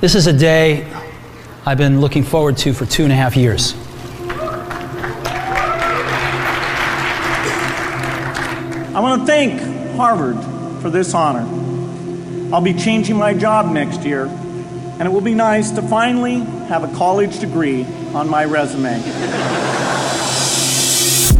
This is a day I've been looking forward to for two and a half years. I want to thank Harvard for this honor. I'll be changing my job next year, and it will be nice to finally have a college degree on my resume.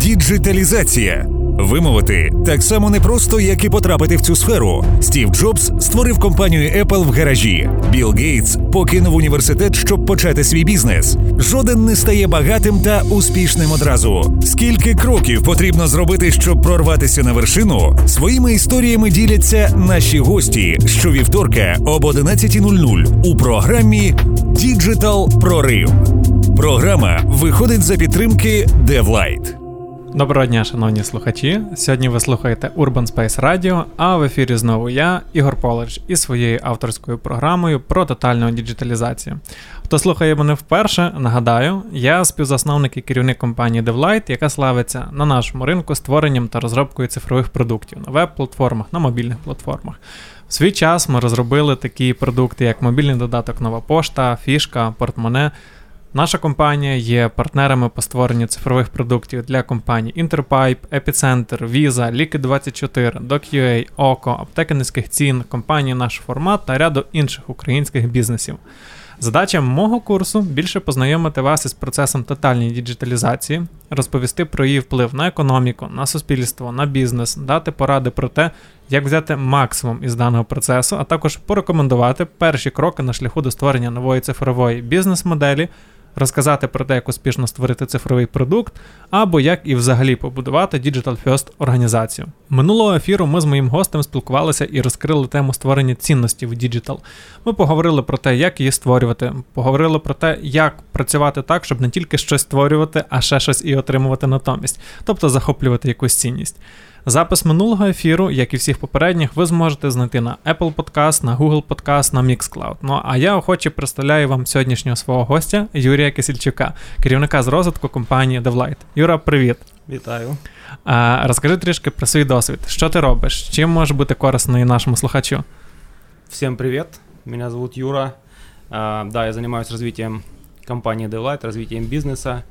Діджиталізація. Вимовити так само непросто, як і потрапити в цю сферу. Стів Джобс створив компанію Apple в гаражі. Білл Гейтс покинув університет, щоб почати свій бізнес. Жоден не стає багатим та успішним одразу. Скільки кроків потрібно зробити, щоб прорватися на вершину? Своїми історіями діляться наші гості щовівторка об 11.00 у програмі Діджитал Прорив. Програма виходить за підтримки DevLight. Доброго дня, шановні слухачі. Сьогодні ви слухаєте Urban Space Radio, а в ефірі знову я, Ігор Полич, із своєю авторською програмою про тотальну діджиталізацію. Хто слухає мене вперше, нагадаю, я співзасновник і керівник компанії DevLight, яка славиться на нашому ринку створенням та розробкою цифрових продуктів на веб-платформах, на мобільних платформах. В свій час ми розробили такі продукти, як мобільний додаток Нова пошта, фішка, портмоне. Наша компанія є партнерами по створенню цифрових продуктів для компаній Interpipe, Epicenter, Visa, Liquid24, DocUA, Око, Аптеки низьких цін, компанії Наш формат та ряду інших українських бізнесів. Задача мого курсу більше познайомити вас із процесом тотальної діджиталізації, розповісти про її вплив на економіку, на суспільство, на бізнес, дати поради про те, як взяти максимум із даного процесу, а також порекомендувати перші кроки на шляху до створення нової цифрової бізнес-моделі розказати про те, як успішно створити цифровий продукт, або як і взагалі побудувати Digital First організацію. Минулого ефіру ми з моїм гостем спілкувалися і розкрили тему створення цінності в Digital. Ми поговорили про те, як її створювати, поговорили про те, як працювати так, щоб не тільки щось створювати, а ще щось і отримувати натомість, тобто захоплювати якусь цінність. Запис минулого ефіру, як і всіх попередніх, ви зможете знайти на Apple Podcast, на Google Podcast, на Mixcloud. Ну а я охоче представляю вам сьогоднішнього свого гостя Юрія Кисільчука, керівника з розвитку компанії DevLight. Юра, привіт. Вітаю. А, Розкажи трішки про свій досвід. Що ти робиш? Чим може бути корисний нашому слухачу? Всем привет. Меня зовут Юра. Да, я занимаюсь развитием компании DevLight, развитием бизнеса.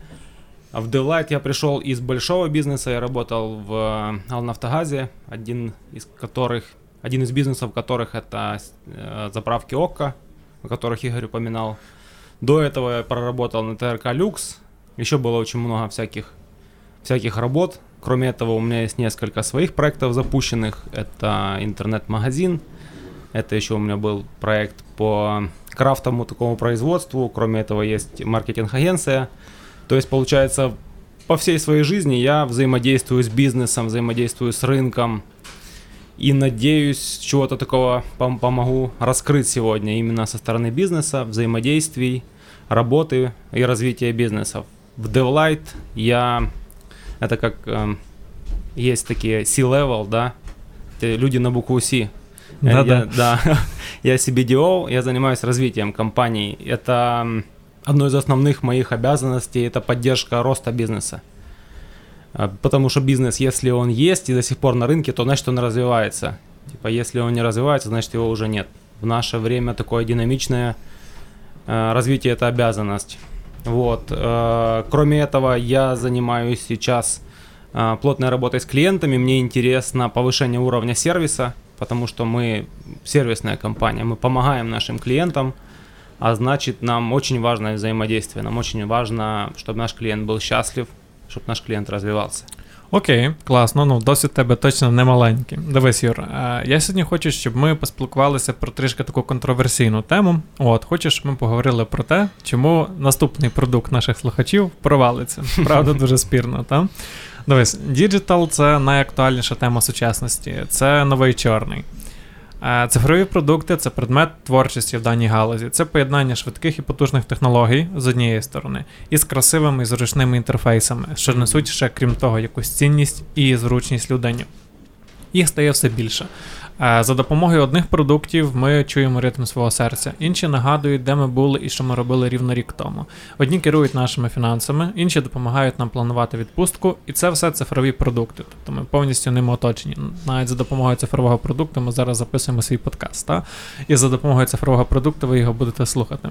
В DevLight я пришел из большого бизнеса, я работал в э, Алнафтогазе, один из которых, один из бизнесов которых это э, заправки ОККО, о которых Игорь упоминал. До этого я проработал на ТРК Люкс, еще было очень много всяких, всяких работ. Кроме этого, у меня есть несколько своих проектов запущенных. Это интернет-магазин, это еще у меня был проект по крафтовому такому производству. Кроме этого, есть маркетинг-агенция, то есть, получается, по всей своей жизни я взаимодействую с бизнесом, взаимодействую с рынком. И надеюсь, чего-то такого пом- помогу раскрыть сегодня именно со стороны бизнеса, взаимодействий, работы и развития бизнесов. В DevLight я... Это как... Э, есть такие C-level, да? Люди на букву C. Да-да. Я, да. я CBDO, я занимаюсь развитием компаний. Это одной из основных моих обязанностей это поддержка роста бизнеса. А, потому что бизнес, если он есть и до сих пор на рынке, то значит он развивается. Типа, если он не развивается, значит его уже нет. В наше время такое динамичное э, развитие это обязанность. Вот. Э, кроме этого, я занимаюсь сейчас плотной работой с клиентами. Мне интересно повышение уровня сервиса, потому что мы сервисная компания, мы помогаем нашим клиентам а значит нам очень важно взаимодействие, нам очень важно, чтобы наш клиент был счастлив, щоб наш клієнт розвивався. Окей, класно. Ну, досвід тебе точно не маленький. Дивись, Юр, я сьогодні хочу, щоб ми поспілкувалися про трішки таку контроверсійну тему. От, хочу, щоб ми поговорили про те, чому наступний продукт наших слухачів провалиться. Правда, дуже спірно, так? Дивись, діджитал це найактуальніша тема сучасності. Це новий чорний. Цифрові продукти це предмет творчості в даній галузі. Це поєднання швидких і потужних технологій з однієї сторони, і з красивими і зручними інтерфейсами, що несуть ще, крім того, якусь цінність і зручність людині. Їх стає все більше. Е, за допомогою одних продуктів ми чуємо ритм свого серця, інші нагадують, де ми були і що ми робили рівно рік тому. Одні керують нашими фінансами, інші допомагають нам планувати відпустку, і це все цифрові продукти. Тобто ми повністю ними оточені. Навіть за допомогою цифрового продукту ми зараз записуємо свій подкаст. Та? І за допомогою цифрового продукту ви його будете слухати.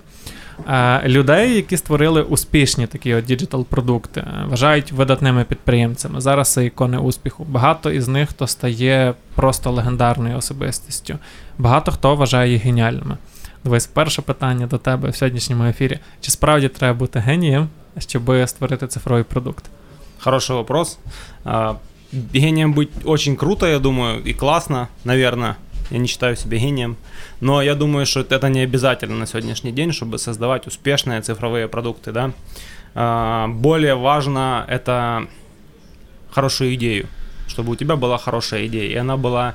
Е, людей, які створили успішні такі діджитал-продукти, вважають видатними підприємцями. Зараз це ікони успіху. Багато із них хто стає просто легендарною особистістю. Багато хто вважає їх геніальними. Дивись, перше питання до тебе в сьогоднішньому ефірі: чи справді треба бути генієм, щоб створити цифровий продукт? Хороший вопрос. Гением быть очень круто, я думаю, и классно, наверное. Я не считаю себя гением. Но я думаю, что это не обязательно на сегодняшний день, чтобы создавать успешные цифровые продукты. Да? А, более важно это хорошую идею, чтобы у тебя была хорошая идея, и она была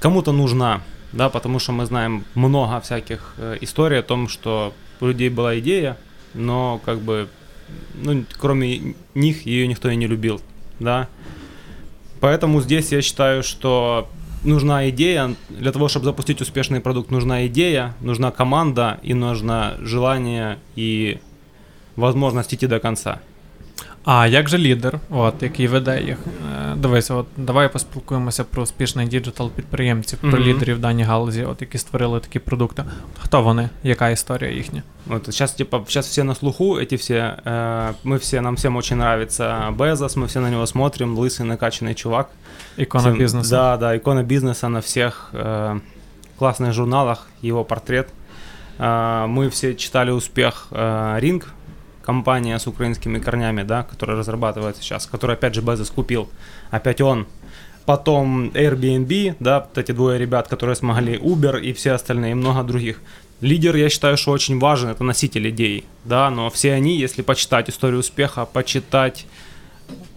кому-то нужна, да, потому что мы знаем много всяких э, историй о том, что у людей была идея, но как бы, ну, кроме них ее никто и не любил, да. Поэтому здесь я считаю, что нужна идея. Для того, чтобы запустить успешный продукт, нужна идея, нужна команда и нужно желание и возможность идти до конца. А як же лідер, от, який веде їх? Е, дивись, от давай поспілкуємося про успішних діджитал підприємців, про mm-hmm. лідерів в даній галузі, от які створили такі продукти. Хто вони? Яка історія їхня? Вот сейчас, типа, сейчас все на слуху, эти все, э, мы все, нам всем очень нравится Безос, мы все на него смотрим, лысый, накачанный чувак. Икона всем, бизнеса. Да, да, икона бизнеса на всех э, классных журналах, его портрет. Э, мы все читали успех э, Ring, компания с украинскими корнями, да, которая разрабатывается сейчас, которую опять же Безос купил, опять он. Потом Airbnb, да, вот эти двое ребят, которые смогли, Uber и все остальные, и много других. Лидер, я считаю, что очень важен, это носитель идей, да, но все они, если почитать историю успеха, почитать,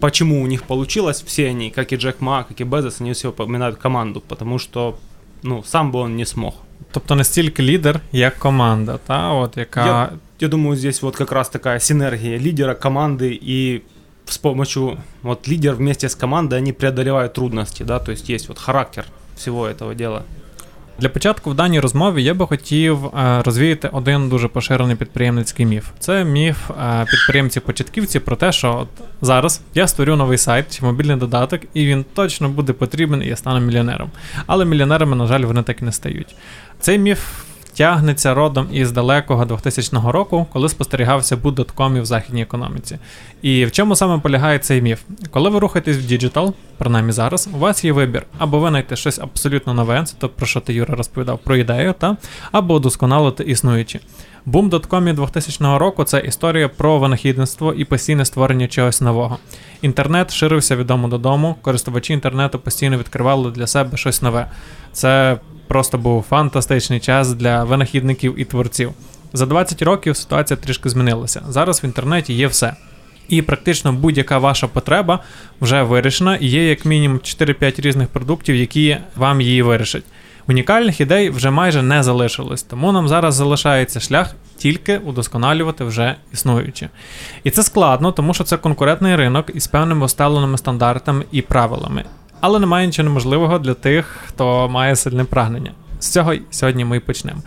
почему у них получилось, все они, как и Джек Ма, как и Безос, они все упоминают команду, потому что, ну, сам бы он не смог. Тобто не стільки лідер, як команда, та, от, яка я, я думаю, здесь вот как раз такая синергия лидера, команды и с помощью вот лидер вместе с командой они преодолевают трудности, да, то есть есть вот характер всего этого дела. Для початку в даній розмові я би хотів е, розвіяти один дуже поширений підприємницький міф. Це міф е, підприємців-початківців про те, що от зараз я створю новий сайт чи мобільний додаток, і він точно буде потрібен, і я стану мільйонером. Але мільйонерами, на жаль, вони так і не стають. Цей міф тягнеться родом із далекого 2000 року, коли спостерігався буд доткомів в західній економіці. І в чому саме полягає цей міф? Коли ви рухаєтесь в діджитал, принаймні зараз, у вас є вибір, або ви знайдете щось абсолютно нове, це то про що ти Юра розповідав про ідею, та або удосконалити існуючі. Доткоми 2000 року це історія про винахідництво і постійне створення чогось нового. Інтернет ширився від дому додому, користувачі інтернету постійно відкривали для себе щось нове. Це просто був фантастичний час для винахідників і творців. За 20 років ситуація трішки змінилася. Зараз в інтернеті є все. І практично будь-яка ваша потреба вже вирішена, і є як мінімум 4-5 різних продуктів, які вам її вирішать. Унікальних ідей вже майже не залишилось, тому нам зараз залишається шлях тільки удосконалювати вже існуючі. І це складно, тому що це конкурентний ринок із певними усталеними стандартами і правилами. Але немає нічого неможливого для тих, хто має сильне прагнення. З цього сьогодні ми і почнемо.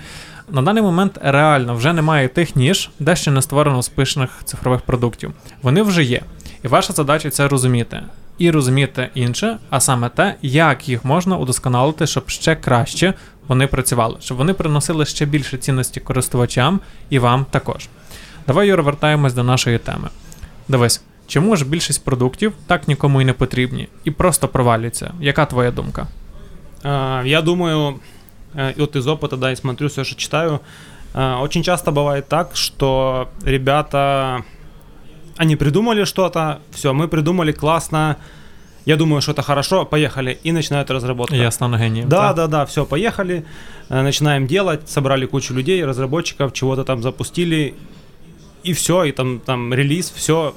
На даний момент реально вже немає тих ніж, де ще не створено успішних цифрових продуктів. Вони вже є. І ваша задача це розуміти. І розуміти інше, а саме те, як їх можна удосконалити, щоб ще краще вони працювали, щоб вони приносили ще більше цінності користувачам і вам також. Давай Юра, вертаємось до нашої теми. Дивись, Чому ж більшість продуктів так нікому і не потрібні і просто провалюються? Яка твоя думка? Я думаю, и вот из опыта, да, и смотрю все, что читаю, очень часто бывает так, что ребята, они придумали что-то, все, мы придумали классно, я думаю, что это хорошо, поехали, и начинают разработку. Я стану гением. Да, да, да, все, поехали, начинаем делать, собрали кучу людей, разработчиков, чего-то там запустили, и все, и там, там релиз, все,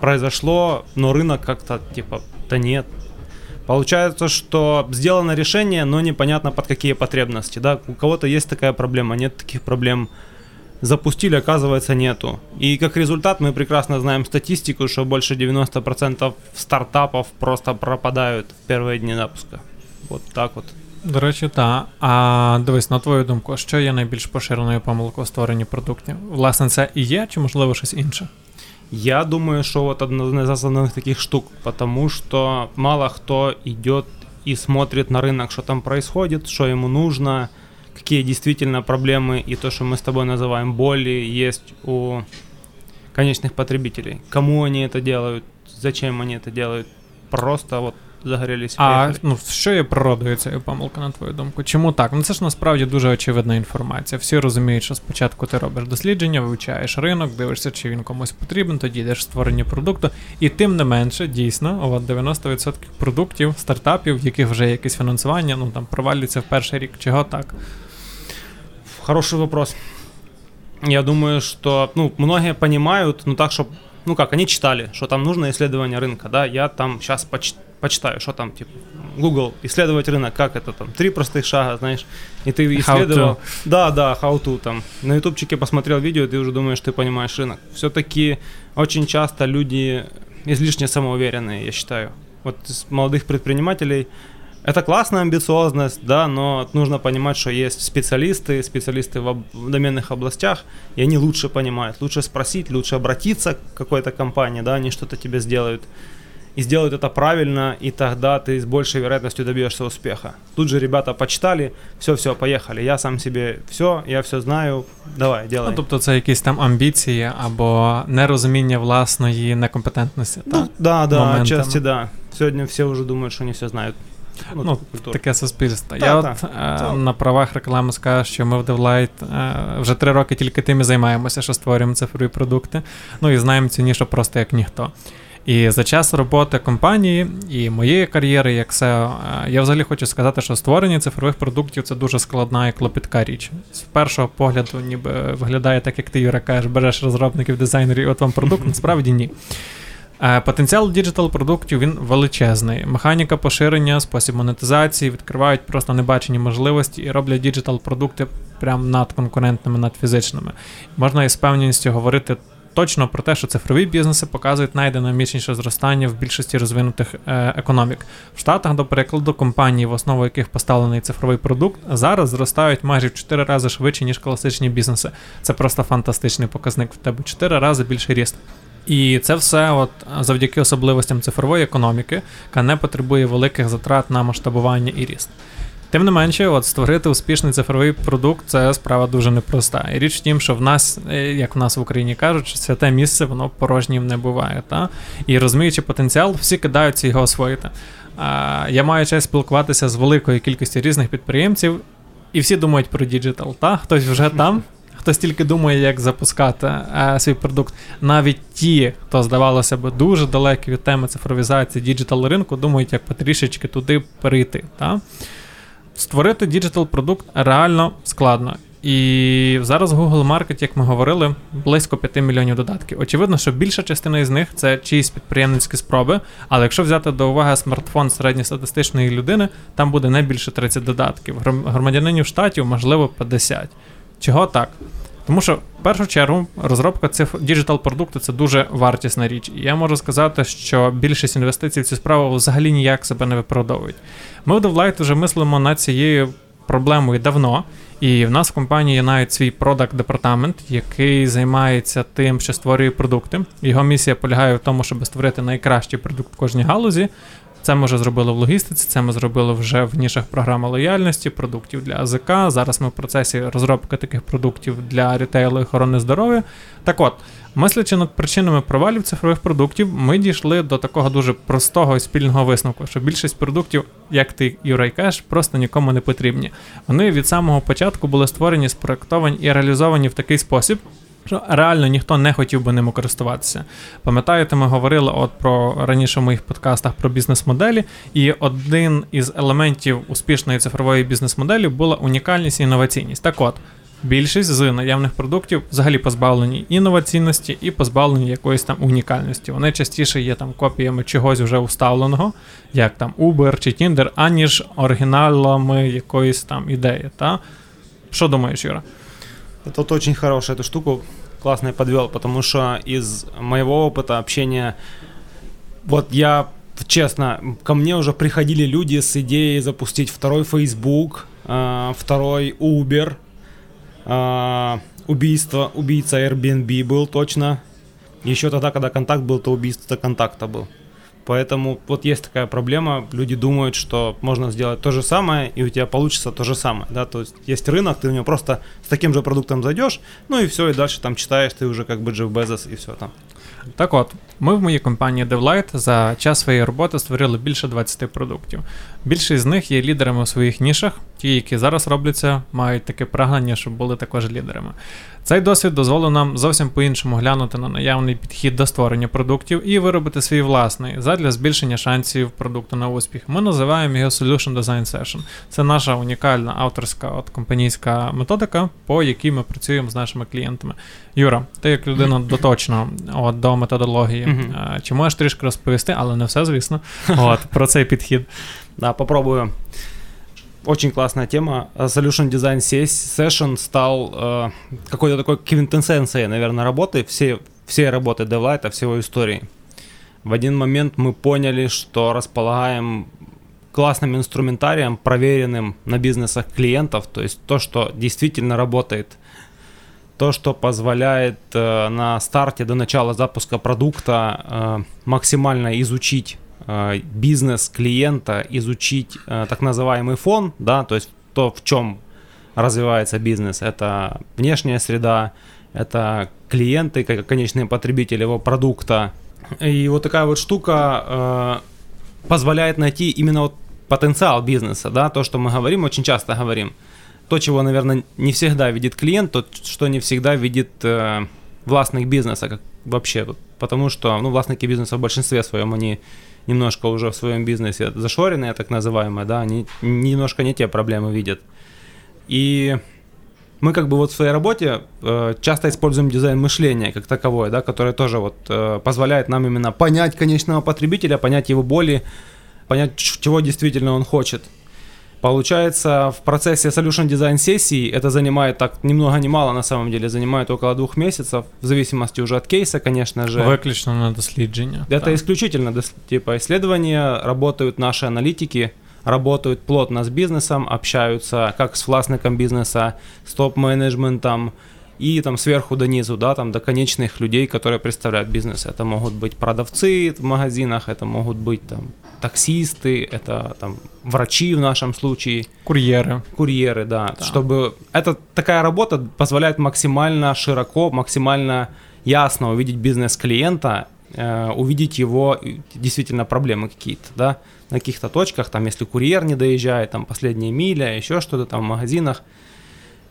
произошло, но рынок как-то типа, да нет. Получается, что сделано решение, но непонятно под какие потребности. Да? У кого-то есть такая проблема, нет таких проблем. Запустили, оказывается, нету. И как результат мы прекрасно знаем статистику, что больше 90% стартапов просто пропадают в первые дни запуска. Вот так вот. До речі, так. А дивись, на твою думку, що є найбільш поширеною помилкою у створенні продуктів? Власне, це і є, чи можливо щось інше? Я думаю, что вот одна из основных таких штук, потому что мало кто идет и смотрит на рынок, что там происходит, что ему нужно, какие действительно проблемы и то, что мы с тобой называем боли, есть у конечных потребителей. Кому они это делают, зачем они это делают. Просто вот загорілися. А ну що є природою цієї помилки, на твою думку? Чому так? Ну це ж насправді дуже очевидна інформація. Всі розуміють, що спочатку ти робиш дослідження, вивчаєш ринок, дивишся, чи він комусь потрібен, тоді йдеш в створення продукту. І тим не менше, дійсно, от 90% продуктів, стартапів, в яких вже є якесь фінансування, ну там провалюються в перший рік. Чого так? Хороший вопрос. Я думаю, что ну, многие понимают, ну так, что, ну как, они читали, что там нужно исследование рынка, да, я там сейчас поч- почитаю, что там, типа, Google, исследовать рынок, как это там, три простых шага, знаешь, и ты исследовал. Да, да, how to там. На ютубчике посмотрел видео, ты уже думаешь, ты понимаешь рынок. Все-таки очень часто люди излишне самоуверенные, я считаю. Вот из молодых предпринимателей это классная амбициозность, да, но нужно понимать, что есть специалисты, специалисты в, об- в доменных областях, и они лучше понимают. Лучше спросить, лучше обратиться к какой-то компании, да, они что-то тебе сделают. И сделают это правильно, и тогда ты с большей вероятностью добьешься успеха. Тут же ребята почитали, все-все, поехали. Я сам себе все, я все знаю, давай, делай. Ну, тобто це якісь там амбіції або нерозуміння власної некомпетентності. Ну, так? да, да, моментами. отчасти да. Сегодня все уже думают, что они все знают. Ну, такая культура. Таке суспільство. Та, Я та. от е, Це- на правах реклами скажу, що ми в DevLight е, вже три роки тільки тим і займаємося, що створюємо цифрові продукти. Ну і знаємо цю нішу просто як ніхто. І за час роботи компанії і моєї кар'єри, як SEO, е, я взагалі хочу сказати, що створення цифрових продуктів це дуже складна і клопітка річ. З першого погляду, ніби виглядає так, як ти Юра кажеш, береш розробників, дизайнерів, і от вам продукт, насправді ні. Е, Потенціал діджитал продуктів він величезний. Механіка поширення, спосіб монетизації відкривають просто небачені можливості і роблять діджитал продукти прям надконкурентними, над фізичними. Можна із певністю говорити точно про те, що цифрові бізнеси показують найдинамічніше зростання в більшості розвинутих е, економік. В Штатах, до прикладу, компанії, в основу яких поставлений цифровий продукт, зараз зростають майже в 4 рази швидше, ніж класичні бізнеси. Це просто фантастичний показник. В тебе 4 рази більший ріст. І це все от завдяки особливостям цифрової економіки, яка не потребує великих затрат на масштабування і ріст. Тим не менше, от створити успішний цифровий продукт це справа дуже непроста. І річ в тім, що в нас, е, як в нас в Україні кажуть, святе місце воно порожнім не буває. Та? І розуміючи потенціал, всі кидаються його освоїти. Я маю честь спілкуватися з великою кількістю різних підприємців, і всі думають про діджитал. Та? Хтось вже там, хтось тільки думає, як запускати е, свій продукт. Навіть ті, хто здавалося б дуже далекі від теми цифровізації діджитал ринку, думають, як потрішечки туди перейти. Та? Створити діджитал продукт реально складно. І зараз Google Market, як ми говорили, близько 5 мільйонів додатків. Очевидно, що більша частина із них це чиїсь підприємницькі спроби. Але якщо взяти до уваги смартфон середньостатистичної людини, там буде не більше 30 додатків. Громадянина штатів, можливо, 50. Чого так? Тому що в першу чергу розробка цифр діджитал продукту це дуже вартісна річ. І я можу сказати, що більшість інвестицій в цю справу взагалі ніяк себе не виправдовують. Ми в DevLight вже мислимо над цією проблемою давно. І в нас в компанії є навіть свій product департамент, який займається тим, що створює продукти. Його місія полягає в тому, щоб створити найкращий продукт в кожній галузі. Це ми вже зробили в логістиці, це ми зробили вже в нішах програми лояльності, продуктів для АЗК. Зараз ми в процесі розробки таких продуктів для рітейлу і охорони здоров'я. Так от, мислячи над причинами провалів цифрових продуктів, ми дійшли до такого дуже простого і спільного висновку, що більшість продуктів, як ти Юра й кажеш, просто нікому не потрібні. Вони від самого початку були створені, спроектовані і реалізовані в такий спосіб. Що реально ніхто не хотів би ними користуватися. Пам'ятаєте, ми говорили от про раніше в моїх подкастах про бізнес-моделі, і один із елементів успішної цифрової бізнес-моделі була унікальність і інноваційність. Так от, більшість з наявних продуктів взагалі позбавлені інноваційності і позбавлені якоїсь там унікальності. Вони частіше є там копіями чогось вже уставленого, як там Uber чи Tinder, аніж оригіналами якоїсь там ідеї. Та? Що думаєш, Юра? Вот очень хорошая эту штуку классно подвел, потому что из моего опыта общения, вот я честно, ко мне уже приходили люди с идеей запустить второй Facebook, э, второй Uber, э, убийство, убийца Airbnb был точно. Еще тогда, когда контакт был, то убийство контакта был. Поэтому вот есть такая проблема, люди думают, что можно сделать то же самое, и у тебя получится то же самое, да, то есть есть рынок, ты в него просто с таким же продуктом зайдешь, ну и все, и дальше там читаешь, ты уже как бы Джефф Безос, и все там. Так от, ми в моїй компанії DevLight за час своєї роботи створили більше 20 продуктів. Більшість з них є лідерами у своїх нішах. Ті, які зараз робляться, мають таке прагнення, щоб були також лідерами. Цей досвід дозволив нам зовсім по-іншому глянути на наявний підхід до створення продуктів і виробити свій власний задля збільшення шансів продукту на успіх. Ми називаємо його Solution Design Session. Це наша унікальна авторська от компанійська методика, по якій ми працюємо з нашими клієнтами. Юра, ти як людина доточна от, до методології, mm-hmm. чи можеш трішки розповісти, але не все, звісно, от, про цей підхід. Да, попробую. Очень классная тема. Solution Design Session стал э, какой-то такой квинтэссенцией, наверное, работы, все, все работы DevLight, всего истории. В один момент мы поняли, что располагаем классным инструментарием, проверенным на бизнесах клиентов, то есть то, что действительно работает, то, что позволяет э, на старте до начала запуска продукта э, максимально изучить бизнес клиента, изучить э, так называемый фон, да, то есть то, в чем развивается бизнес, это внешняя среда, это клиенты, как конечные потребители его продукта. И вот такая вот штука э, позволяет найти именно вот потенциал бизнеса, да, то, что мы говорим, очень часто говорим. То, чего, наверное, не всегда видит клиент, то, что не всегда видит э, властник бизнеса, как вообще, потому что, ну, властники бизнеса в большинстве своем, они немножко уже в своем бизнесе зашоренные, так называемые, да, они немножко не те проблемы видят. И мы как бы вот в своей работе э, часто используем дизайн мышления как таковое, да, которое тоже вот э, позволяет нам именно понять конечного потребителя, понять его боли, понять, чего действительно он хочет. Получается, в процессе Solution Design сессии это занимает так ни много ни мало на самом деле, занимает около двух месяцев, в зависимости уже от кейса, конечно же. Виключно на дослідження. Это так. исключительно типа исследования, работают наши аналитики, работают плотно с бизнесом, общаются как с властником бизнеса, с топ-менеджментом, и там сверху донизу, да, там до конечных людей, которые представляют бизнес. Это могут быть продавцы в магазинах, это могут быть там таксисты, это там врачи в нашем случае. Курьеры. Курьеры, да. да. Чтобы это такая работа позволяет максимально широко, максимально ясно увидеть бизнес клиента, э, увидеть его действительно проблемы какие-то, да, на каких-то точках, там, если курьер не доезжает, там, последняя миля, еще что-то там в магазинах,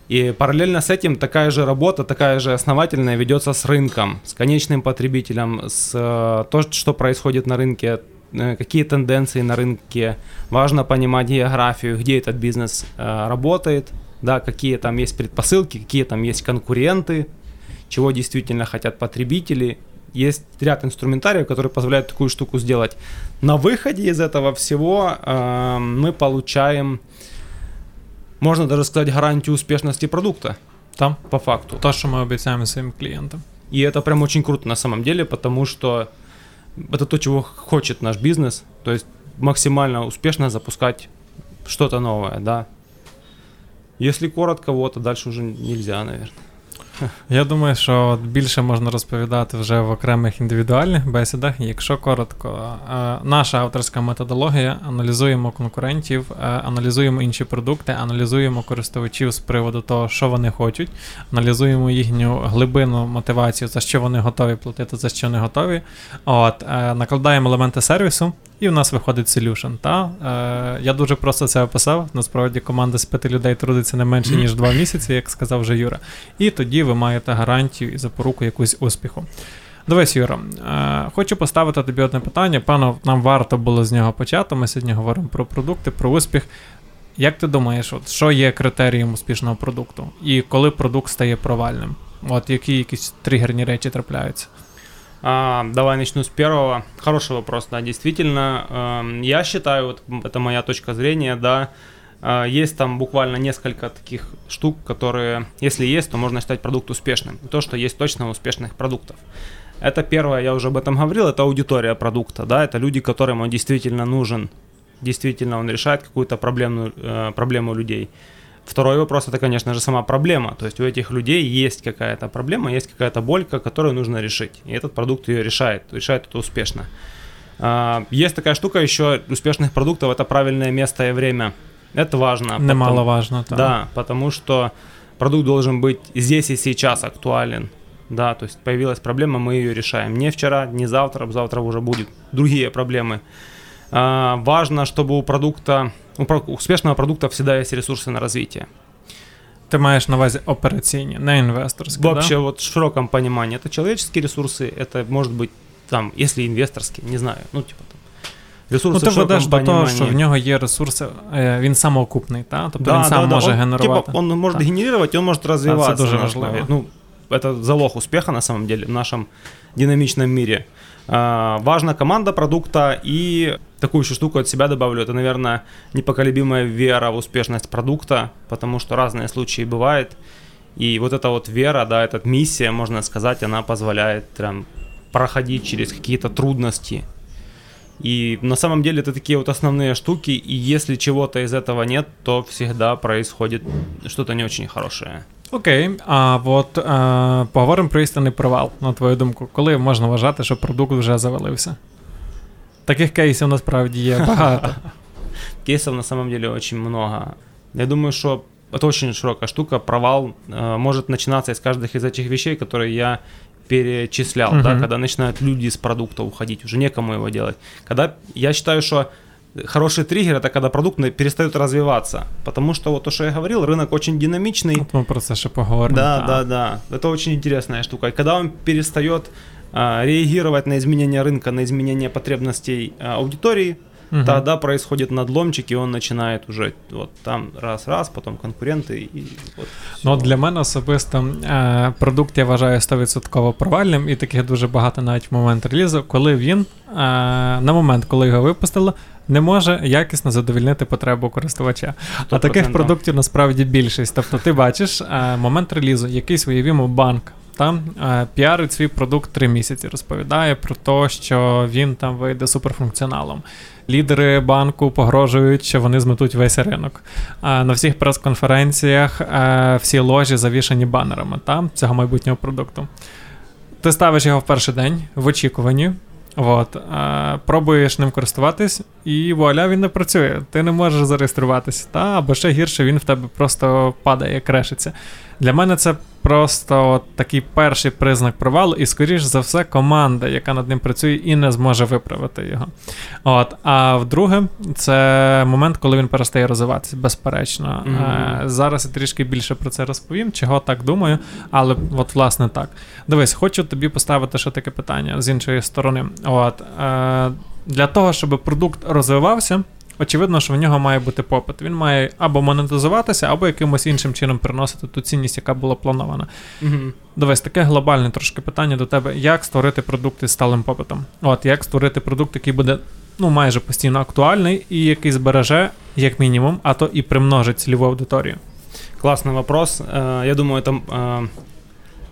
и параллельно с этим такая же работа, такая же основательная ведется с рынком, с конечным потребителем, с э, то, что происходит на рынке, э, какие тенденции на рынке. Важно понимать географию, где этот бизнес э, работает, да, какие там есть предпосылки, какие там есть конкуренты, чего действительно хотят потребители. Есть ряд инструментариев, которые позволяют такую штуку сделать. На выходе из этого всего э, мы получаем можно даже сказать, гарантию успешности продукта. Там? По факту. То, что мы обещаем своим клиентам. И это прям очень круто на самом деле, потому что это то, чего хочет наш бизнес. То есть максимально успешно запускать что-то новое, да. Если коротко, вот, а дальше уже нельзя, наверное. Я думаю, що більше можна розповідати вже в окремих індивідуальних бесідах. Якщо коротко, е, наша авторська методологія, аналізуємо конкурентів, е, аналізуємо інші продукти, аналізуємо користувачів з приводу того, що вони хочуть, аналізуємо їхню глибину мотивацію, за що вони готові платити, за що не готові. От, е, Накладаємо елементи сервісу. І в нас виходить solution. Та? Е, Я дуже просто це описав. Насправді команда з п'яти людей трудиться не менше, ніж два місяці, як сказав вже Юра. І тоді ви маєте гарантію і запоруку якусь успіху. Дивись, Юра, е, хочу поставити тобі одне питання. Певно, нам варто було з нього почати. Ми сьогодні говоримо про продукти, про успіх. Як ти думаєш, от, що є критерієм успішного продукту? І коли продукт стає провальним? От які якісь тригерні речі трапляються? А, давай начну с первого. Хороший вопрос, да, действительно. Э, я считаю, вот это моя точка зрения, да, э, есть там буквально несколько таких штук, которые, если есть, то можно считать продукт успешным. То, что есть точно успешных продуктов. Это первое, я уже об этом говорил, это аудитория продукта, да, это люди, которым он действительно нужен, действительно он решает какую-то проблемную, э, проблему людей. Второй вопрос это, конечно же, сама проблема. То есть у этих людей есть какая-то проблема, есть какая-то болька, которую нужно решить. И этот продукт ее решает, решает это успешно. А, есть такая штука еще успешных продуктов это правильное место и время. Это важно. Немаловажно. Да. да, потому что продукт должен быть здесь и сейчас актуален. Да, то есть появилась проблема, мы ее решаем. Не вчера, не завтра, завтра уже будет другие проблемы. А, важно, чтобы у продукта, у успешного продукта всегда есть ресурсы на развитие. Ты маешь на увазі операційні, не інвесторські, Вообще, да? вот в широком понимании. Это человеческие ресурсы, это может быть там, если инвесторские, не знаю, ну типа там. Ресурси ну, ти ведеш до того, що в нього є ресурси, він самоокупний, та? тобто да, він сам да, може он, генерувати. Типа, он може генерувати, він може розвиватися. Це дуже важливо. Ну, это залог успеха на самом деле в нашем динамичном мире. А, важна команда продукта и такую еще штуку от себя добавлю, это, наверное, непоколебимая вера в успешность продукта, потому что разные случаи бывают. И вот эта вот вера, да, эта миссия, можно сказать, она позволяет прям проходить через какие-то трудности. И на самом деле это такие вот основные штуки, и если чего-то из этого нет, то всегда происходит что-то не очень хорошее. Окей, а от е, поговоримо про істинний провал, на твою думку, коли можна вважати, що продукт вже завалився? Таких кейсів насправді є багато. Кейсов на самом деле очень много. Я думаю, что это очень широкая штука. Провал э, может начинаться из каждых из этих вещей, которые я перечислял, uh-huh. да, когда начинают люди с продукта уходить, уже некому его делать. Когда я считаю, что хороший триггер это когда продукт перестает развиваться. Потому что вот то, что я говорил, рынок очень динамичный. Вот мы просто еще поговорим. Да, да, да, да. Это очень интересная штука. И когда он перестает а, реагировать на изменения рынка, на изменения потребностей а, аудитории, угу. тогда происходит надломчик, и он начинает уже вот там раз-раз, потом конкуренти. і от Ну, Для мене особисто е, продукт я вважаю 100% провальним, і таких дуже багато навіть в момент релізу, коли він е, на момент, коли його випустили, не може якісно задовільнити потребу користувача. 100%. А таких продуктів насправді більшість. Тобто ти бачиш е, момент релізу, якийсь уявімо банк. Там е, піарить свій продукт три місяці, розповідає про те, що він там вийде суперфункціоналом. Лідери банку погрожують, що вони зметуть весь ринок. Е, на всіх прес-конференціях всі ложі завішані банерами там, цього майбутнього продукту. Ти ставиш його в перший день в очікуванні. От, а, Пробуєш ним користуватись, і вуаля, він не працює. Ти не можеш зареєструватися. Та, Або ще гірше, він в тебе просто падає, крешиться. Для мене це просто от такий перший признак провалу, і, скоріш за все, команда, яка над ним працює, і не зможе виправити його. От, А вдруге, це момент, коли він перестає розвиватися, безперечно. Mm-hmm. Зараз я трішки більше про це розповім, чого так думаю, але от власне так. Дивись, хочу тобі поставити ще таке питання з іншої сторони. От, е, Для того, щоб продукт розвивався очевидно, що в нього має бути попит. Він має або монетизуватися, або якимось іншим чином приносити ту цінність, яка була планована. Угу. Дивись, таке глобальне трошки питання до тебе: як створити продукт із сталим попитом? От як створити продукт, який буде ну майже постійно актуальний і який збереже, як мінімум, а то і примножить цільову аудиторію. Классный вопрос. Э, я думаю, это э,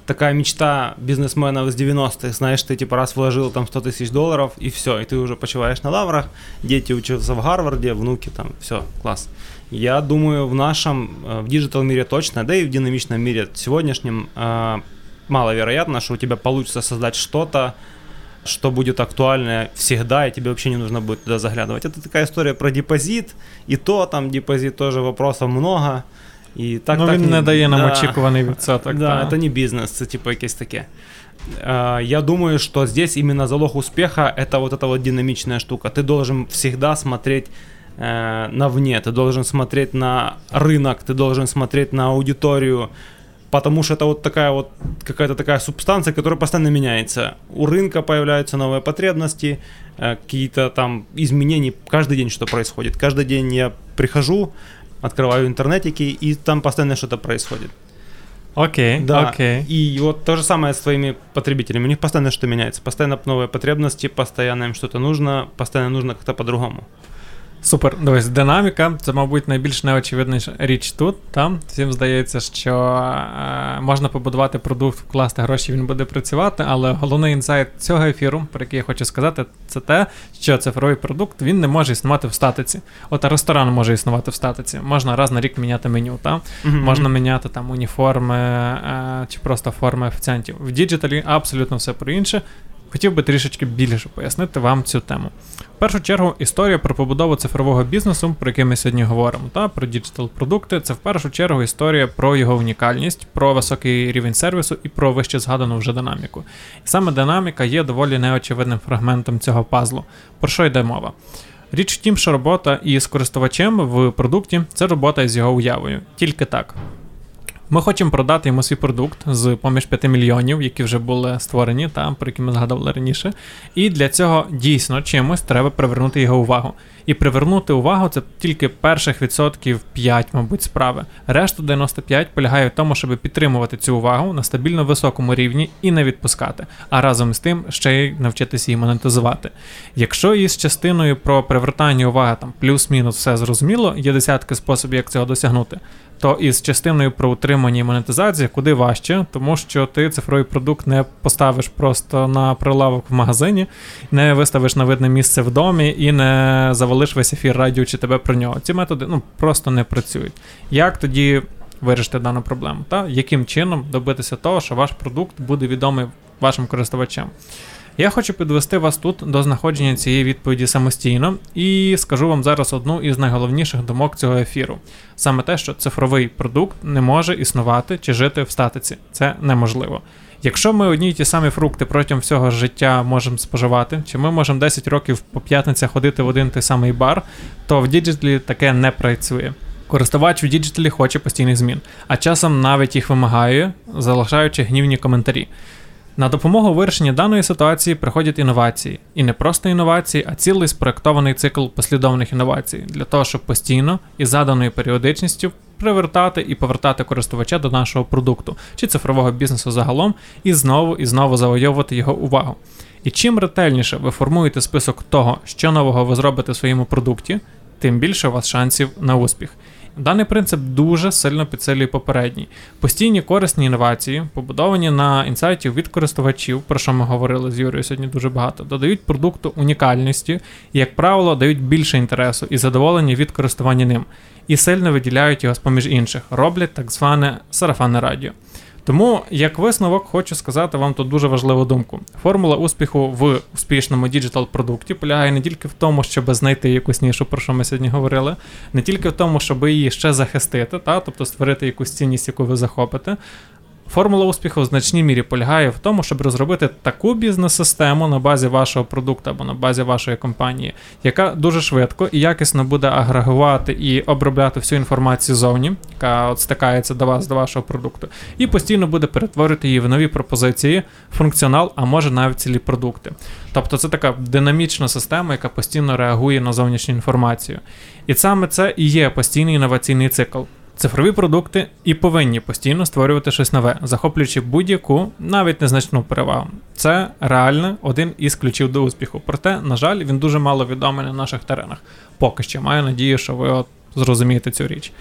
такая мечта бизнесменов из 90-х, знаешь, ты типа раз вложил там 100 тысяч долларов, и все, и ты уже почиваешь на лаврах, дети учатся в Гарварде, внуки там, все, класс. Я думаю, в нашем, э, в диджитал мире точно, да и в динамичном мире сегодняшнем э, маловероятно, что у тебя получится создать что-то, что будет актуально всегда, и тебе вообще не нужно будет туда заглядывать. Это такая история про депозит, и то там депозит тоже вопросов много. І так, Ну, так, він не дає нам да, очікуваний відсоток. Да, это не бизнес, це типу якесь таке. Я думаю, что здесь именно залог успеха это вот эта вот динамичная штука. Ты должен всегда смотреть э, навне, ты должен смотреть на рынок, ты должен смотреть на аудиторию, потому что это вот такая вот какая-то такая субстанция, которая постоянно меняется. У рынка появляются новые потребности, э, какие-то там изменения, каждый день что происходит. Каждый день я прихожу, открываю интернетики, и там постоянно что-то происходит. Окей, okay, да. Okay. И вот то же самое с твоими потребителями. У них постоянно что меняется. Постоянно новые потребности, постоянно им что-то нужно, постоянно нужно как-то по-другому. Супер. Дивись, динаміка це, мабуть, найбільш неочевидна річ тут. Там всім здається, що е, можна побудувати продукт, вкласти гроші, він буде працювати. Але головний інсайт цього ефіру, про який я хочу сказати, це те, що цифровий продукт він не може існувати в статиці. От ресторан може існувати в статиці. Можна раз на рік міняти меню, та? Mm-hmm. можна міняти там уніформи е, чи просто форми офіціантів. В діджиталі абсолютно все про інше. Хотів би трішечки більше пояснити вам цю тему. В першу чергу, історія про побудову цифрового бізнесу, про який ми сьогодні говоримо, та про діджитал-продукти, це в першу чергу історія про його унікальність, про високий рівень сервісу і про вище згадану вже динаміку. І саме динаміка є доволі неочевидним фрагментом цього пазлу. Про що йде мова? Річ в тім, що робота із користувачем в продукті це робота із його уявою. Тільки так. Ми хочемо продати йому свій продукт з поміж 5 мільйонів, які вже були створені, та, про які ми згадували раніше. І для цього дійсно чимось треба привернути його увагу. І привернути увагу це тільки перших відсотків 5, мабуть, справи. Решту 95 полягає в тому, щоб підтримувати цю увагу на стабільно високому рівні і не відпускати, а разом з тим ще й навчитися її монетизувати. Якщо із частиною про привертання уваги там плюс-мінус все зрозуміло, є десятки способів, як цього досягнути то із частиною про утримання і монетизації куди важче, тому що ти цифровий продукт не поставиш просто на прилавок в магазині, не виставиш на видне місце в домі і не завалиш весь ефір радіо чи тебе про нього. Ці методи ну, просто не працюють. Як тоді вирішити дану проблему? Та? Яким чином добитися того, що ваш продукт буде відомий вашим користувачам? Я хочу підвести вас тут до знаходження цієї відповіді самостійно і скажу вам зараз одну із найголовніших думок цього ефіру: саме те, що цифровий продукт не може існувати чи жити в статиці. Це неможливо. Якщо ми одні й ті самі фрукти протягом всього життя можемо споживати, чи ми можемо 10 років по п'ятницях ходити в один той самий бар, то в діджиталі таке не працює. Користувач в діджиталі хоче постійних змін, а часом навіть їх вимагає, залишаючи гнівні коментарі. На допомогу вирішенні даної ситуації приходять інновації, і не просто інновації, а цілий спроектований цикл послідовних інновацій для того, щоб постійно і заданою періодичністю привертати і повертати користувача до нашого продукту чи цифрового бізнесу загалом, і знову і знову завойовувати його увагу. І чим ретельніше ви формуєте список того, що нового ви зробите в своєму продукті, тим більше у вас шансів на успіх. Даний принцип дуже сильно підсилює попередній. Постійні корисні інновації, побудовані на інсайтів від користувачів, про що ми говорили з Юрією сьогодні дуже багато, додають продукту унікальності і, як правило, дають більше інтересу і задоволення від користування ним, і сильно виділяють його з поміж інших, роблять так зване сарафанне радіо. Тому, як висновок, хочу сказати вам тут дуже важливу думку. Формула успіху в успішному діджитал-продукті полягає не тільки в тому, щоб знайти якусь нішу, про що ми сьогодні говорили, не тільки в тому, щоб її ще захистити, та, тобто створити якусь цінність, яку ви захопите, Формула успіху в значній мірі полягає в тому, щоб розробити таку бізнес-систему на базі вашого продукту або на базі вашої компанії, яка дуже швидко і якісно буде агрегувати і обробляти всю інформацію зовні, яка от стикається до вас, до вашого продукту, і постійно буде перетворити її в нові пропозиції, функціонал, а може навіть цілі продукти. Тобто це така динамічна система, яка постійно реагує на зовнішню інформацію. І саме це і є постійний інноваційний цикл. Цифрові продукти і повинні постійно створювати щось нове, захоплюючи будь-яку, навіть незначну перевагу. Це реально один із ключів до успіху. Проте, на жаль, він дуже мало відомий на наших теренах. Поки що маю надію, що ви от зрозумієте цю річ.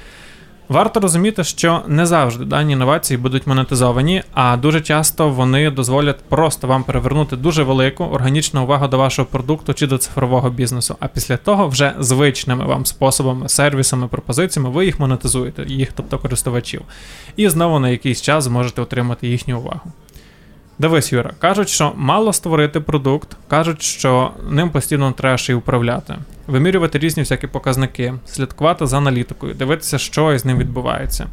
Варто розуміти, що не завжди дані інновації будуть монетизовані, а дуже часто вони дозволять просто вам перевернути дуже велику органічну увагу до вашого продукту чи до цифрового бізнесу. А після того вже звичними вам способами, сервісами, пропозиціями ви їх монетизуєте, їх, тобто користувачів, і знову на якийсь час зможете отримати їхню увагу. Дивись, Юра, кажуть, що мало створити продукт, кажуть, що ним постійно треба ще й управляти, вимірювати різні всякі показники, слідкувати за аналітикою, дивитися, що із ним відбувається.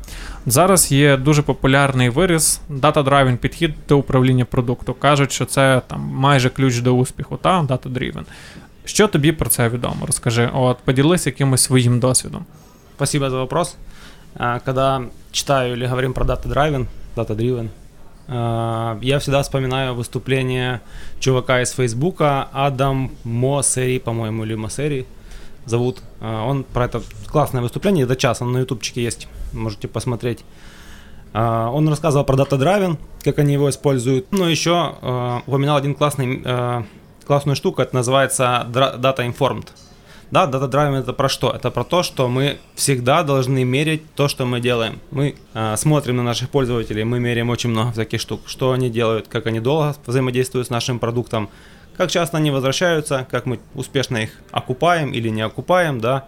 Зараз є дуже популярний виріс, дата-драйвен підхід до управління продукту. Кажуть, що це там майже ключ до успіху, та data-driven. Що тобі про це відомо? Розкажи, от поділись якимось своїм досвідом. Спасибо за вопрос. Когда читаю или говорим про data-driven, data-driven, я всегда вспоминаю выступление чувака из Фейсбука, Адам Мосери, по-моему, или Мосери зовут. А, он про это классное выступление, до часа, на ютубчике есть, можете посмотреть. А, он рассказывал про Data Driving, как они его используют. Но еще упоминал один классный, классную штуку, это называется Data Informed. Да, Driven это про что? Это про то, что мы всегда должны мерить то, что мы делаем. Мы э, смотрим на наших пользователей, мы меряем очень много всяких штук. Что они делают, как они долго взаимодействуют с нашим продуктом, как часто они возвращаются, как мы успешно их окупаем или не окупаем, да.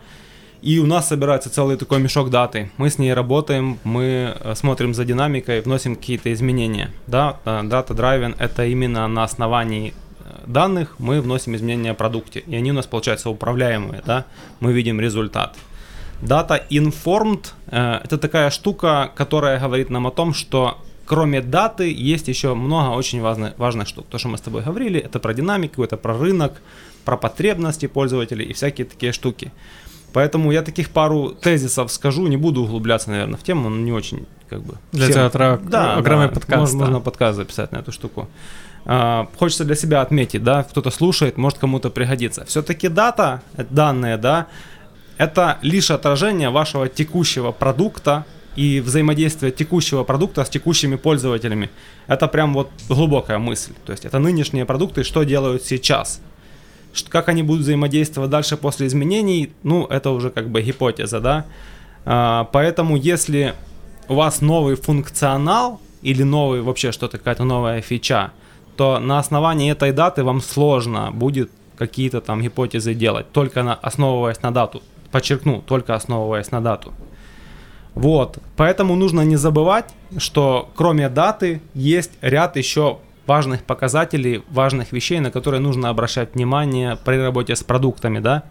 И у нас собирается целый такой мешок даты. Мы с ней работаем, мы э, смотрим за динамикой, вносим какие-то изменения. Да, дата драйвен это именно на основании э, данных мы вносим изменения в продукте, и они у нас получаются управляемые, да, мы видим результат. Data Informed э, это такая штука, которая говорит нам о том, что кроме даты есть еще много очень важных, важных штук. То, что мы с тобой говорили, это про динамику, это про рынок, про потребности пользователей и всякие такие штуки. Поэтому я таких пару тезисов скажу, не буду углубляться, наверное, в тему, он не очень как бы... Для всем... тебя да, окремый да, подкаст. Можно, да. можно подкаст записать на эту штуку. А, хочется для себя отметить, да, кто-то слушает, может кому-то пригодится. Все-таки дата, данные, да, это лишь отражение вашего текущего продукта и взаимодействие текущего продукта с текущими пользователями. Это прям вот глубокая мысль. То есть это нынешние продукты, что делают сейчас. Как они будут взаимодействовать дальше после изменений, ну, это уже как бы гипотеза, да. А, поэтому если у вас новый функционал или новый вообще что-то, какая-то новая фича, то на основании этой даты вам сложно будет какие-то там гипотезы делать, только на, основываясь на дату. Подчеркну, только основываясь на дату. Вот, поэтому нужно не забывать, что кроме даты есть ряд еще важных показателей, важных вещей, на которые нужно обращать внимание при работе с продуктами, да.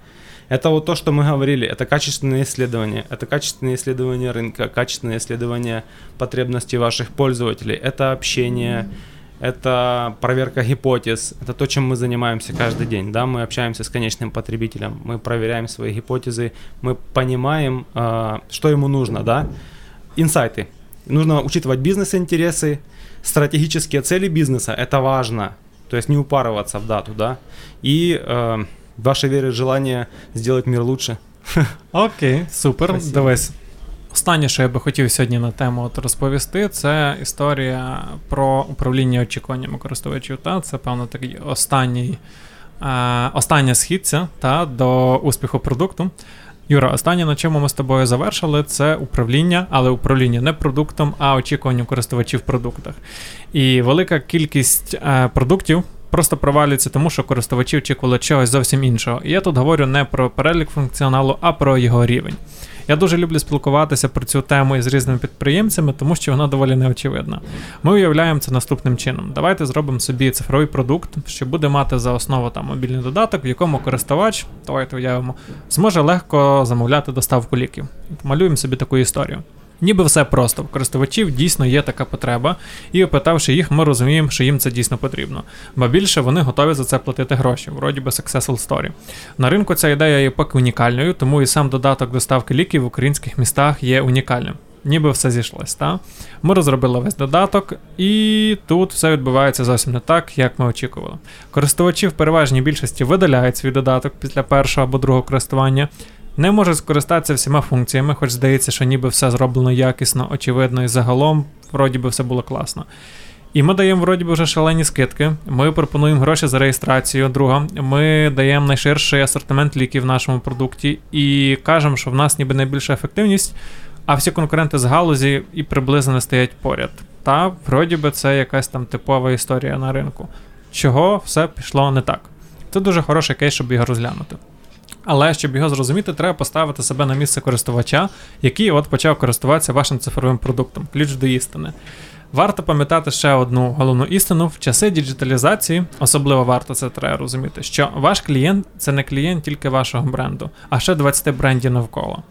Это вот то, что мы говорили, это качественные исследования, это качественные исследования рынка, качественные исследования потребностей ваших пользователей, это общение, это проверка гипотез, это то, чем мы занимаемся каждый день, да, мы общаемся с конечным потребителем, мы проверяем свои гипотезы, мы понимаем, э, что ему нужно, да, инсайты. Нужно учитывать бизнес-интересы, стратегические цели бизнеса, это важно, то есть не упарываться в дату, да, и э, ваша вера и желание сделать мир лучше. Окей, супер, давай Останнє, що я би хотів сьогодні на тему от розповісти, це історія про управління очікуваннями користувачів. Та Це, певно, такий останній, е, остання східця та, до успіху продукту. Юра, останнє, на чому ми з тобою завершили, це управління, але управління не продуктом, а очікуванням користувачів в продуктах. І велика кількість е, продуктів. Просто провалюється, тому що користувачі очікували чогось зовсім іншого. І я тут говорю не про перелік функціоналу, а про його рівень. Я дуже люблю спілкуватися про цю тему із різними підприємцями, тому що вона доволі неочевидна. Ми уявляємо це наступним чином. Давайте зробимо собі цифровий продукт, що буде мати за основу там мобільний додаток, в якому користувач, давайте уявимо, зможе легко замовляти доставку ліків. Малюємо собі таку історію. Ніби все просто. В користувачів дійсно є така потреба, і опитавши їх, ми розуміємо, що їм це дійсно потрібно. Ба більше вони готові за це платити гроші, вроді би successful story. На ринку ця ідея є поки унікальною, тому і сам додаток доставки ліків в українських містах є унікальним. Ніби все зійшлось, так? Ми розробили весь додаток, і тут все відбувається зовсім не так, як ми очікували. Користувачі в переважній більшості видаляють свій додаток після першого або другого користування, не може скористатися всіма функціями, хоч здається, що ніби все зроблено якісно, очевидно, і загалом, вроді би, все було класно. І ми даємо вроді би вже шалені скидки. Ми пропонуємо гроші за реєстрацію друга. Ми даємо найширший асортимент ліків в нашому продукті і кажемо, що в нас ніби найбільша ефективність, а всі конкуренти з галузі і приблизно не стоять поряд. Та вроді би це якась там типова історія на ринку. Чого все пішло не так? Це дуже хороший кейс, щоб його розглянути. Але щоб його зрозуміти, треба поставити себе на місце користувача, який от почав користуватися вашим цифровим продуктом. Ключ до істини. Варто пам'ятати ще одну головну істину: в часи діджиталізації, особливо варто це треба розуміти, що ваш клієнт це не клієнт тільки вашого бренду, а ще 20 брендів навколо.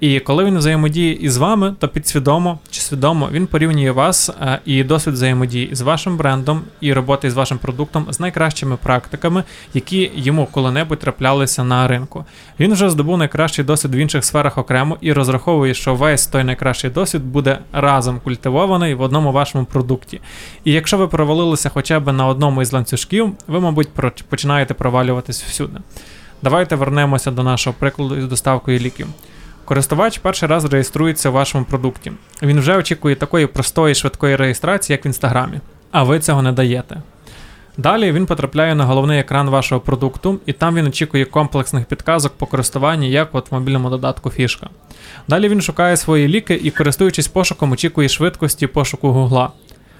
І коли він взаємодіє із вами, то підсвідомо чи свідомо він порівнює вас е, і досвід взаємодії із вашим брендом і роботи з вашим продуктом з найкращими практиками, які йому коли-небудь траплялися на ринку. Він вже здобув найкращий досвід в інших сферах окремо і розраховує, що весь той найкращий досвід буде разом культивований в одному вашому вашому продукті. І якщо ви провалилися хоча б на одному із ланцюжків, ви, мабуть, починаєте провалюватись всюди. Давайте вернемося до нашого прикладу із доставкою ліків. Користувач перший раз реєструється в вашому продукті. Він вже очікує такої простої швидкої реєстрації, як в інстаграмі, а ви цього не даєте. Далі він потрапляє на головний екран вашого продукту, і там він очікує комплексних підказок по користуванні, як от в мобільному додатку фішка. Далі він шукає свої ліки і, користуючись пошуком, очікує швидкості пошуку Гугла.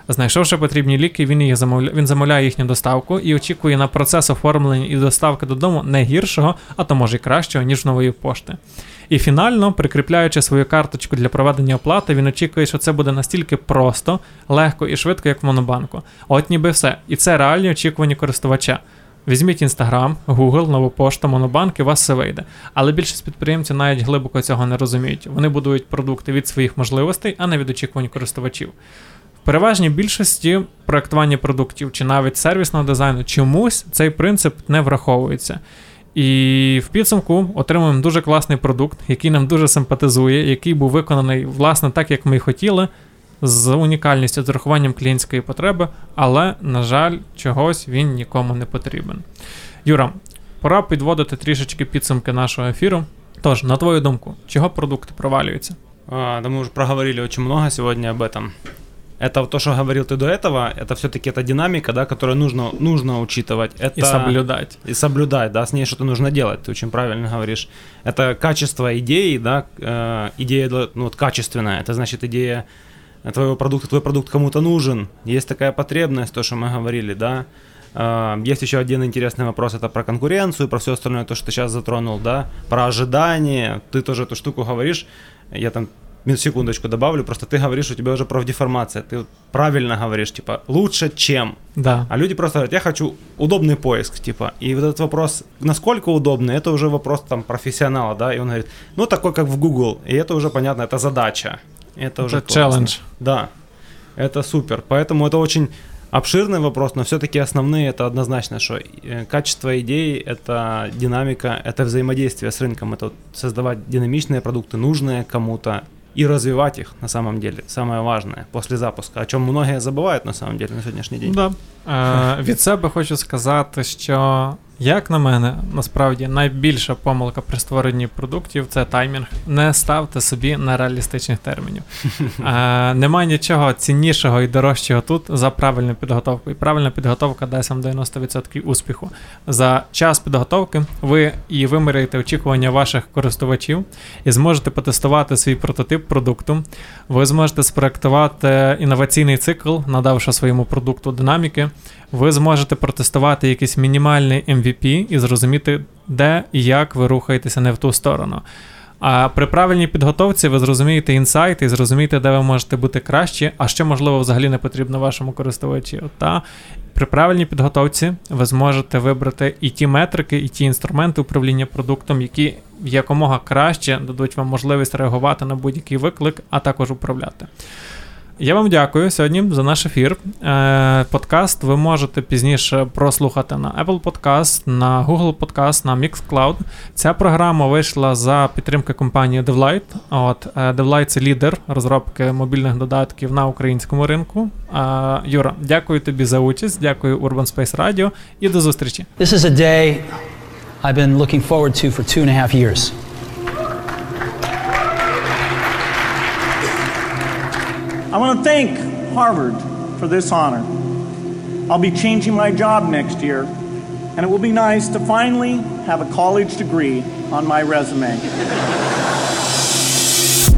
Знайшовши потрібні ліки, він їх замовля... він замовляє їхню доставку і очікує на процес оформлення і доставки додому не гіршого, а то може й кращого, ніж нової пошти. І фінально, прикріпляючи свою карточку для проведення оплати, він очікує, що це буде настільки просто, легко і швидко, як в Монобанку. От ніби все. І це реальні очікування користувача. Візьміть Instagram, Google, нову пошту, і вас все вийде. Але більшість підприємців навіть глибоко цього не розуміють. Вони будують продукти від своїх можливостей, а не від очікувань користувачів. Переважній більшості проектування продуктів чи навіть сервісного дизайну чомусь цей принцип не враховується. І в підсумку отримуємо дуже класний продукт, який нам дуже симпатизує, який був виконаний власне так, як ми хотіли, з унікальністю, з урахуванням клієнтської потреби, але, на жаль, чогось він нікому не потрібен. Юра, пора підводити трішечки підсумки нашого ефіру. Тож, на твою думку, чого продукти провалюються? А, да мы уже проговорили очень много сегодня об этом. Это то, что говорил ты до этого, это все-таки эта динамика, да, которую нужно, нужно учитывать. Это... І соблюдать. И соблюдать, да, с ней что-то нужно делать, ты очень правильно говоришь. Это качество идеи, да, э, идея, ну, вот качественная, это значит идея твоего продукта, твой продукт кому-то нужен, есть такая потребность, то, что мы говорили, да. Э, есть еще один интересный вопрос, это про конкуренцию, про все остальное, то, что ты сейчас затронул, да, про ожидание, ты тоже эту штуку говоришь, я там секундочку добавлю, просто ты говоришь, у тебя уже профдеформация, ты правильно говоришь, типа, лучше, чем. Да. А люди просто говорят, я хочу удобный поиск, типа. И вот этот вопрос, насколько удобный, это уже вопрос там профессионала, да, и он говорит, ну такой, как в Google, и это уже понятно, это задача. Это, уже челлендж. Да, это супер. Поэтому это очень обширный вопрос, но все-таки основные это однозначно, что э, качество идеи, это динамика, это взаимодействие с рынком, это создавать динамичные продукты, нужные кому-то, и развивать их на самом деле. Самое важное после запуска, о чем многие забывают на самом деле на сьогоднішній день. Да. Е, від себе хочу сказати, що, як на мене, насправді найбільша помилка при створенні продуктів це таймінг. Не ставте собі нереалістичних термінів. Е, Немає нічого ціннішого і дорожчого тут за правильну підготовку. І правильна підготовка дасть вам 90% успіху. За час підготовки ви і виміряєте очікування ваших користувачів і зможете потестувати свій прототип продукту. Ви зможете спроектувати інноваційний цикл, надавши своєму продукту динаміки. Ви зможете протестувати якийсь мінімальний MVP і зрозуміти, де і як ви рухаєтеся не в ту сторону. А при правильній підготовці ви зрозумієте інсайти і зрозумієте, де ви можете бути краще, а що, можливо, взагалі не потрібно вашому користувачі. Та при правильній підготовці ви зможете вибрати і ті метрики, і ті інструменти управління продуктом, які якомога краще дадуть вам можливість реагувати на будь-який виклик, а також управляти. Я вам дякую сьогодні за наш ефір. Е, Подкаст ви можете пізніше прослухати на Apple Podcast, на Google Podcast, на Mixcloud. Ця програма вийшла за підтримки компанії DevLight. От е, DevLight – це лідер розробки мобільних додатків на українському ринку. Е, Юра, дякую тобі за участь. Дякую Urban Space Radio і до зустрічі. This is a day I've been looking forward to for two and a half years. I want to thank Harvard for this honor. I'll be changing my job next year, and it will be nice to finally have a college degree on my resume.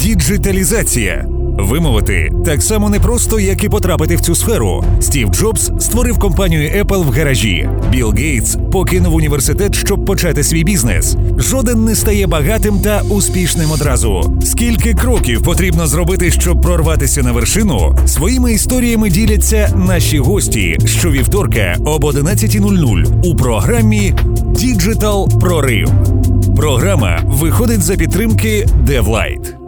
Діджиталізація. Вимовити так само непросто, як і потрапити в цю сферу. Стів Джобс створив компанію Apple в гаражі. Білл Гейтс покинув університет, щоб почати свій бізнес. Жоден не стає багатим та успішним одразу. Скільки кроків потрібно зробити, щоб прорватися на вершину? Своїми історіями діляться наші гості щовівторка об 11.00 у програмі Діджитал Прорив. Програма виходить за підтримки DevLight.